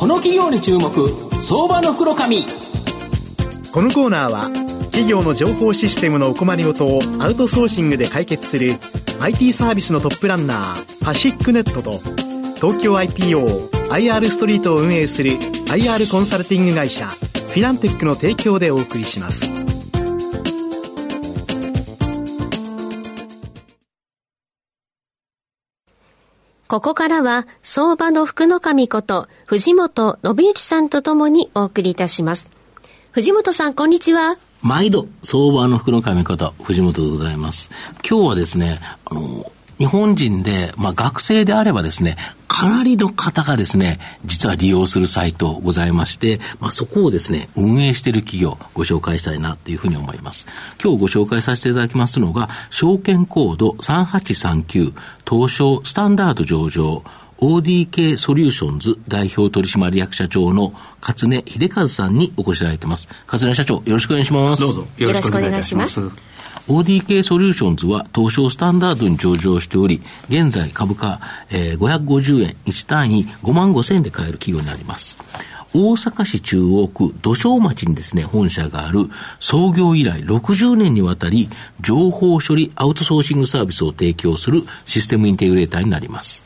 この企業に注目相場の袋紙このコーナーは企業の情報システムのお困りごとをアウトソーシングで解決する IT サービスのトップランナーパシックネットと東京 IPOIR ストリートを運営する IR コンサルティング会社フィナンテックの提供でお送りします。ここからは、相場の福の神こと、藤本信之さんとともにお送りいたします。藤本さん、こんにちは。毎度、相場の福の神こと、藤本でございます。今日はですね、あの、日本人で、まあ学生であればですね、かなりの方がですね、実は利用するサイトございまして、まあそこをですね、運営している企業ご紹介したいなというふうに思います。今日ご紹介させていただきますのが、証券コード3839東証スタンダード上場 ODK ソリューションズ代表取締役社長の勝根秀和さんにお越しいただいています。勝根社長、よろしくお願いします。どうぞよろしくお願いします。ODK ソリューションズは東証スタンダードに上場しており、現在株価、えー、550円、1単位5万5千円で買える企業になります。大阪市中央区道修町にですね、本社がある創業以来60年にわたり情報処理アウトソーシングサービスを提供するシステムインテグレーターになります。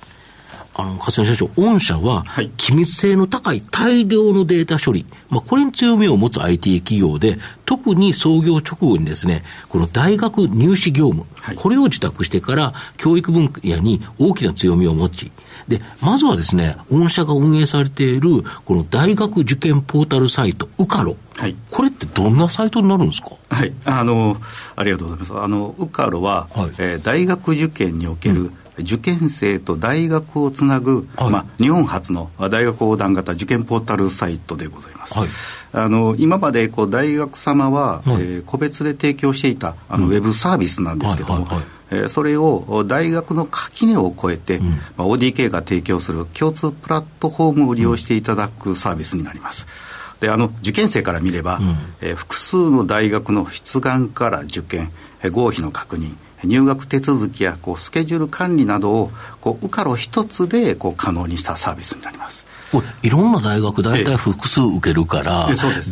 あの、勝谷社長、御社は、機密性の高い大量のデータ処理、まあ、これに強みを持つ IT 企業で、特に創業直後にですね、この大学入試業務、はい、これを自宅してから、教育分野に大きな強みを持ち、で、まずはですね、御社が運営されている、この大学受験ポータルサイト、ウカロ。はい、これってどんなサイトになるんですか？はい、あの、ありがとうございます。あの、ウカロは、はい、えー、大学受験における、うん受験生と大学をつなぐ、はい、まあ、日本初の大学横断型受験ポータルサイトでございます。はい、あの今までこう大学様は、はい、えー、個別で提供していたあの、ウェブサービスなんですけども、えそれを大学の垣根を越えて、うん、まあ、ODK が提供する共通プラットフォームを利用していただくサービスになります。であの受験生から見れば、うん、えー、複数の大学の出願から受験、えー、合否の確認入学手続きやこうスケジュール管理などをこうウカロ一つでこう可能にしたサービスになります。いろんな大学、大体複数受けるから、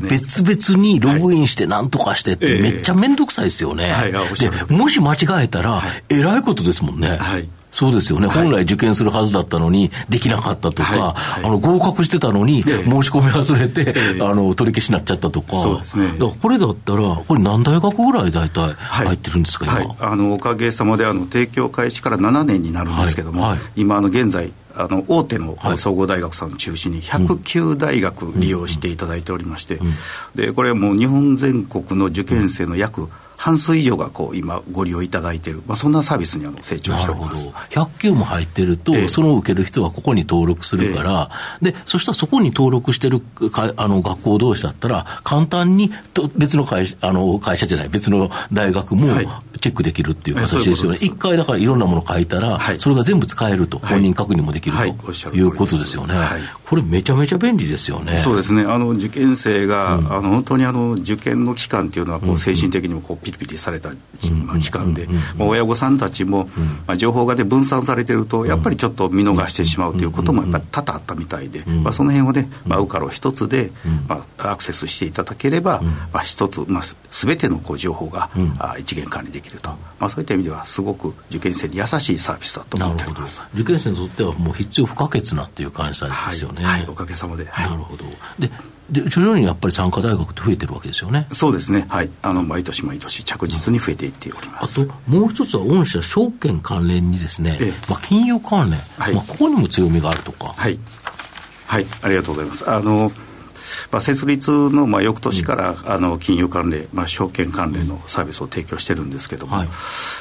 別々にログインしてなんとかしてって、めっちゃ面倒くさいですよね。でもし間違えたら、えらいことですもんね。はいそうですよね、はい、本来受験するはずだったのに、できなかったとか、はい、あの合格してたのに、申し込み忘れて、あの取り消しになっちゃったとか、そうですね、だからこれだったら、これ、何大学ぐらい大体入ってるんですか、今、あのおかげさまであの提供開始から7年になるんですけども、今、あの現在、あの大手の総合大学さんを中心に109大学利用していただいておりまして、でこれはもう日本全国の受験生の約半数以上がこう今ご利用いただいている、まあ、そんなサービスにあの成長しております。100級も入ってると、えその受ける人はここに登録するから、え、でそしたらそこに登録してるかあの学校同士だったら、簡単にと別の会あの会社じゃない、別の大学もチェックできるっていう形ですよね、一、はい、回だからいろんなもの書いたら、はい、それが全部使えると、本人確認もできる、とい。うことですよね、これ、めちゃめちゃ便利ですよね。そうですね、あの受験生が、うん、あの本当にあの受験の期間っていうのはこう、精神的にもこうピリピリされた、まあ、期間で、まあ、親御さんたちも、まあ、情報がで分散されてると、やっぱりちょっと見逃してしまうということもやっぱり多々あったみたいで、まあ、その辺をね、まあ、ウカロ一つで、まあ、アクセスしていただければ、まあ、一つ、まあ、すべてのこう情報が、あ一元管理できると、まあ、そういった意味では、すごく受験生に優しいサービスだと思っております。受験生にとっては、もう必要不可欠なっていう感じですよね。はい、はい、おかげさまで。なるほど。でで徐々にやっぱり参加大学って増えてるわけですよね。そうですね。はい。あの毎年毎年着実に増えていっております。あともう一つは御社証券関連にですね、ええ、まあ、金融関連、はい、まあ、ここにも強みがあるとか。はい。はい。ありがとうございます。あのまあ、設立のまあ翌年から、あの金融関連、まあ、証券関連のサービスを提供してるんですけども、はい、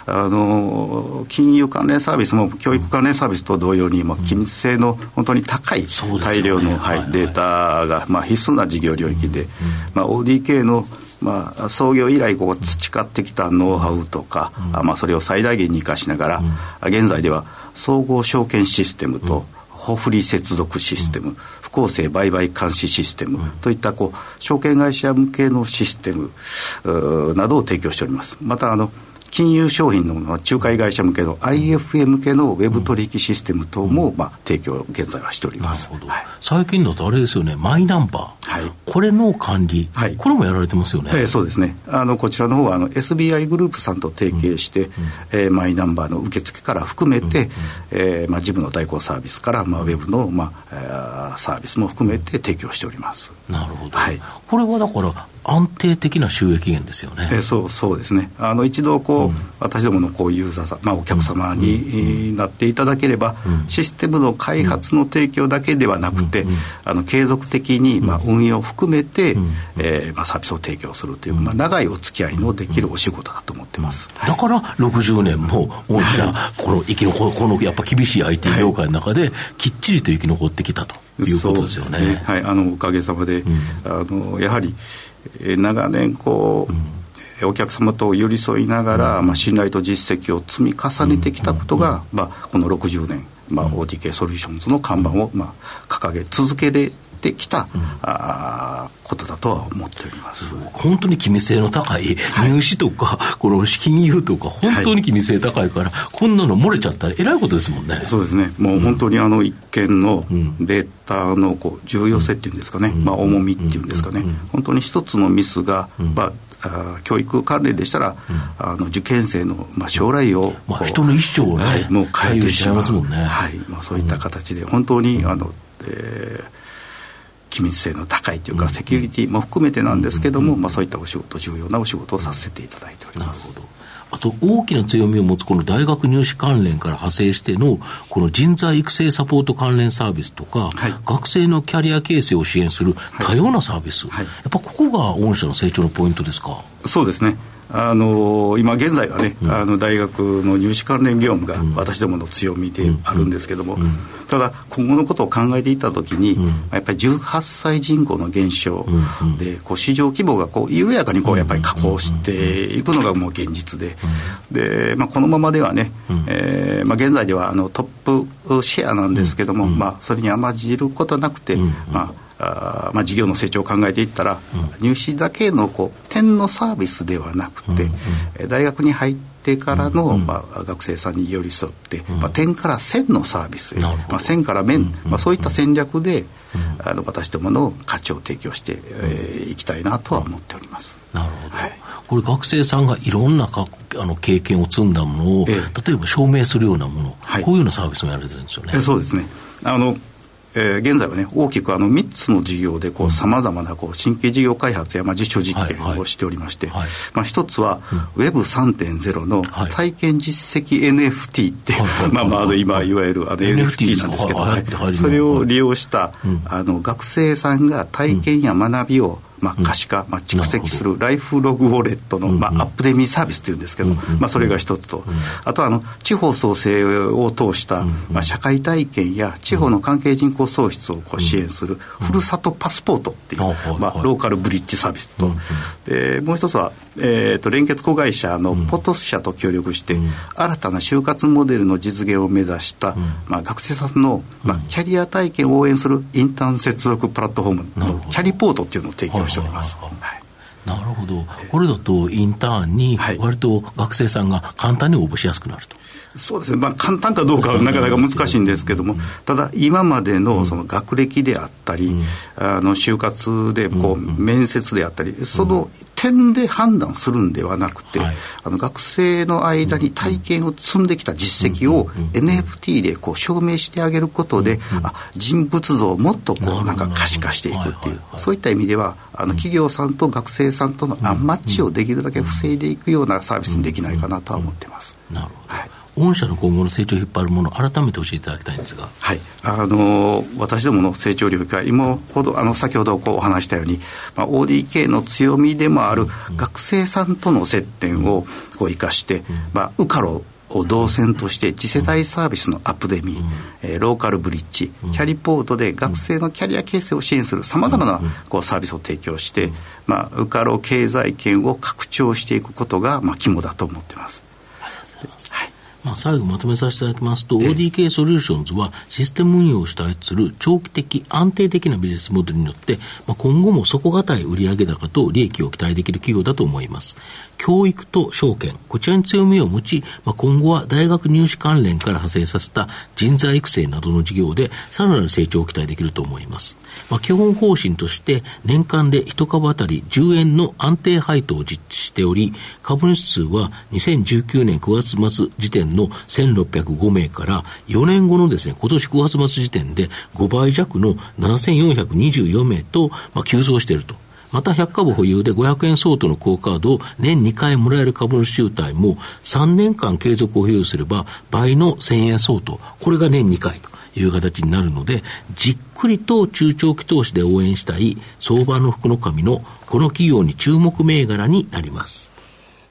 あの金融関連サービスも教育関連サービスと同様に、まあ、機密性の本当に高い大量の、はい、データが、まあ、必須な事業領域で、まあ、ODK のまあ、創業以来こう培ってきたノウハウとか、うん、まあ、それを最大限に生かしながら、うん、現在では総合証券システムと、保不利接続システム、不公正売買監視システムといったこう証券会社向けのシステムなどを提供しております。またあの金融商品の仲介会社向けの IFA 向けのウェブ取引システム等も、まあ、提供、現在はしております。なるほど。はい、最近だとあれですよね、マイナンバー。はい。これの管理。はい。これもやられてますよね。えー、そうですね。あの、こちらの方は、あの、SBI グループさんと提携して、うん、えー、マイナンバーの受付から含めて、うん、えー、まあ、事務の代行サービスから、まあ、ウェブの、まあ、サービスも含めて提供しております。なるほど。はい。これはだから、安定的な収益源ですよね。えそうそうですね。あの一度こう、うん、私どものこうユーザーさん、まあお客様に、なっていただければ、うん、システムの開発の提供だけではなくて、うん、あの継続的にまあ運用を含めて、うん、えー、まあサービスを提供するという、まあ長いお付き合いのできるお仕事だと思ってます。だから60年も御社この生き残このやっぱ厳しい IT 業界の中できっちりと生き残ってきたということですよね。ね。はい、あのおかげさまで、あのやはり長年こう、うん、お客様と寄り添いながら、まあ、信頼と実績を積み重ねてきたことが、まあ、この60年、まあ、ODK ソリューションズの看板を、まあ、掲げ続けれてきた、うん、あことは思っております。本当に機密性の高い、入試とか、この資金融とか、本当に機密性高いから、はい、こんなの漏れちゃったらえらいことですもんね。そうですね、もう本当にあの一件のデータのこう重要性っていうんですかね、まあ、重みっていうんですかね、本当に一つのミスが、まああ教育関連でしたら、うん、あの受験生の、まあ、将来を、まあ、人の一生をね、はい、もう変えてしまいますもんね、はい。まあ、そういった形で、本当にあの、えー機密性の高いというか、セキュリティも含めてなんですけども、まあ、そういったお仕事、重要なお仕事をさせていただいております。なるほど。あと大きな強みを持つこの大学入試関連から派生してのこの人材育成サポート関連サービスとか、はい、学生のキャリア形成を支援する多様なサービス、はい。はい、やっぱここが御社の成長のポイントですか？そうですね。あの今現在はね、うん、あの大学の入試関連業務が私どもの強みであるんですけども、うんうん、ただ今後のことを考えていったときに、やっぱり18歳人口の減少で、こう市場規模がこう緩やかにこうやっぱり下降していくのがもう現実で、でまあ、このままではね、えーまあ、現在ではあのトップシェアなんですけども、まあ、それに甘じることなくて、まああまあ、事業の成長を考えていったら、うん、入試だけのこう点のサービスではなくて、うん。うん、大学に入ってからの、うんうん、まあ、学生さんに寄り添って、うん、まあ、点から線のサービス、まあ、線から面、うんまあ、そういった戦略で、あの私どもの価値を提供してい、えー、きたいなとは思っております。なるほど、はい、これ学生さんがいろんなかあの経験を積んだものを、ええ、例えば証明するようなもの、はい、こういうようなサービスもやられてるんですよね。そうですね。あのえー、現在はね大きくあの3つの事業でさまざまなこう新規事業開発や、まあ、実証実験をしておりまして、はい。はい、まあ、一つは、うん、Web3.0 の体験実績 NFT って、はい、まあまあ今いわゆるあの NFT なんですけど、はい、それを利用した、あの学生さんが体験や学びを、まあ、可視化、まあ、蓄積するライフログウォレットの、まあ、アップデミーサービスというんですけど、まあ、それが一つと、あとはあの地方創生を通した、まあ、社会体験や地方の関係人口創出をこう支援するふるさとパスポートっていう、まあ、ローカルブリッジサービスと、でもう一つは、えー、と連結子会社のポトス社と協力して、新たな就活モデルの実現を目指した、まあ、学生さんの、まあ、キャリア体験を応援するインターン接続プラットフォームのキャリポートっていうのを提供しております。なるほど、これだとインターンに、割と学生さんが簡単に応募しやすくなると。そうですね、まあ、簡単かどうかはなかなか難しいんですけども、ただ、今までのその学歴であったり、あの就活でこう面接であったり、その点で判断するんではなくて、あの学生の間に体験を積んできた実績を NFT でこう証明してあげることで、あ人物像をもっとこうなんか可視化していくっていう、そういった意味では、あの企業さんと学生さんとのアンマッチをできるだけ防いでいくようなサービスにできないかなとは思ってます。なるほど、はい御社の今後の成長を引っ張るもの、改めて教えていただきたいんですが、はい、あの私どもの成長領域は、今ほどあの先ほどこうお話したように、まあ、ODK の強みでもある学生さんとの接点をこう生かして、まあ、ウカロを動線として次世代サービスのアップデミー、うん、えー、ローカルブリッジ、キャリポートで学生のキャリア形成を支援するさまざまなこうサービスを提供して、まあ、ウカロ経済圏を拡張していくことが、まあ、肝だと思っています。はいまあ、最後まとめさせていただきますと、ODK ソリューションズはシステム運用を主体する長期的、安定的なビジネスモデルによって、まあ、今後も底堅い売上高と利益を期待できる企業だと思います。教育と証券、こちらに強みを持ち、まあ、今後は大学入試関連から派生させた人材育成などの事業で、さらなる成長を期待できると思います。まあ、基本方針として、年間で1株当たり10円の安定配当を実施しており、株主数は2019年9月末時点の1605名から、4年後のですね、今年9月末時点で5倍弱の7424名と、まあ、急増していると。また100株保有で500円相当の高カードを年2回もらえる株主集体も3年間継続を保有すれば倍の1000円相当。これが年2回と。いう形になるので、じっくりと中長期投資で応援したい相場の福の神のこの企業に注目銘柄になります。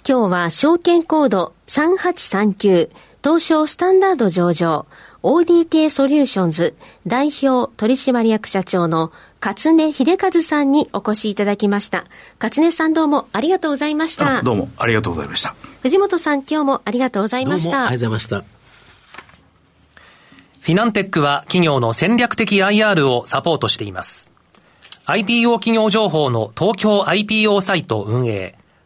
今日は証券コード3839東証スタンダード上場 ODK ソリューションズ代表取締役社長の勝根秀和さんにお越しいただきました。勝根さんどうもありがとうございました。どうもありがとうございました。藤本さん今日もありがとうございました。ありがとうございました。フィナンテックは企業の戦略的 IR をサポートしています。IPO 企業情報の東京 IPO サイト運営、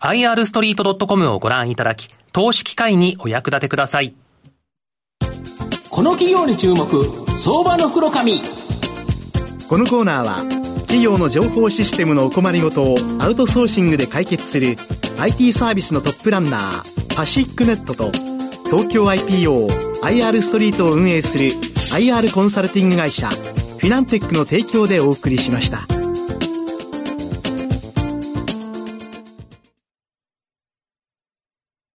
irstreet.com をご覧いただき、投資機会にお役立てください。この企業に注目、相場の袋紙。このコーナーは、企業の情報システムのお困りごとをアウトソーシングで解決する IT サービスのトップランナー、パシックネットと、東京 IPO IR ストリートを運営する IR コンサルティング会社フィナンテックの提供でお送りしました。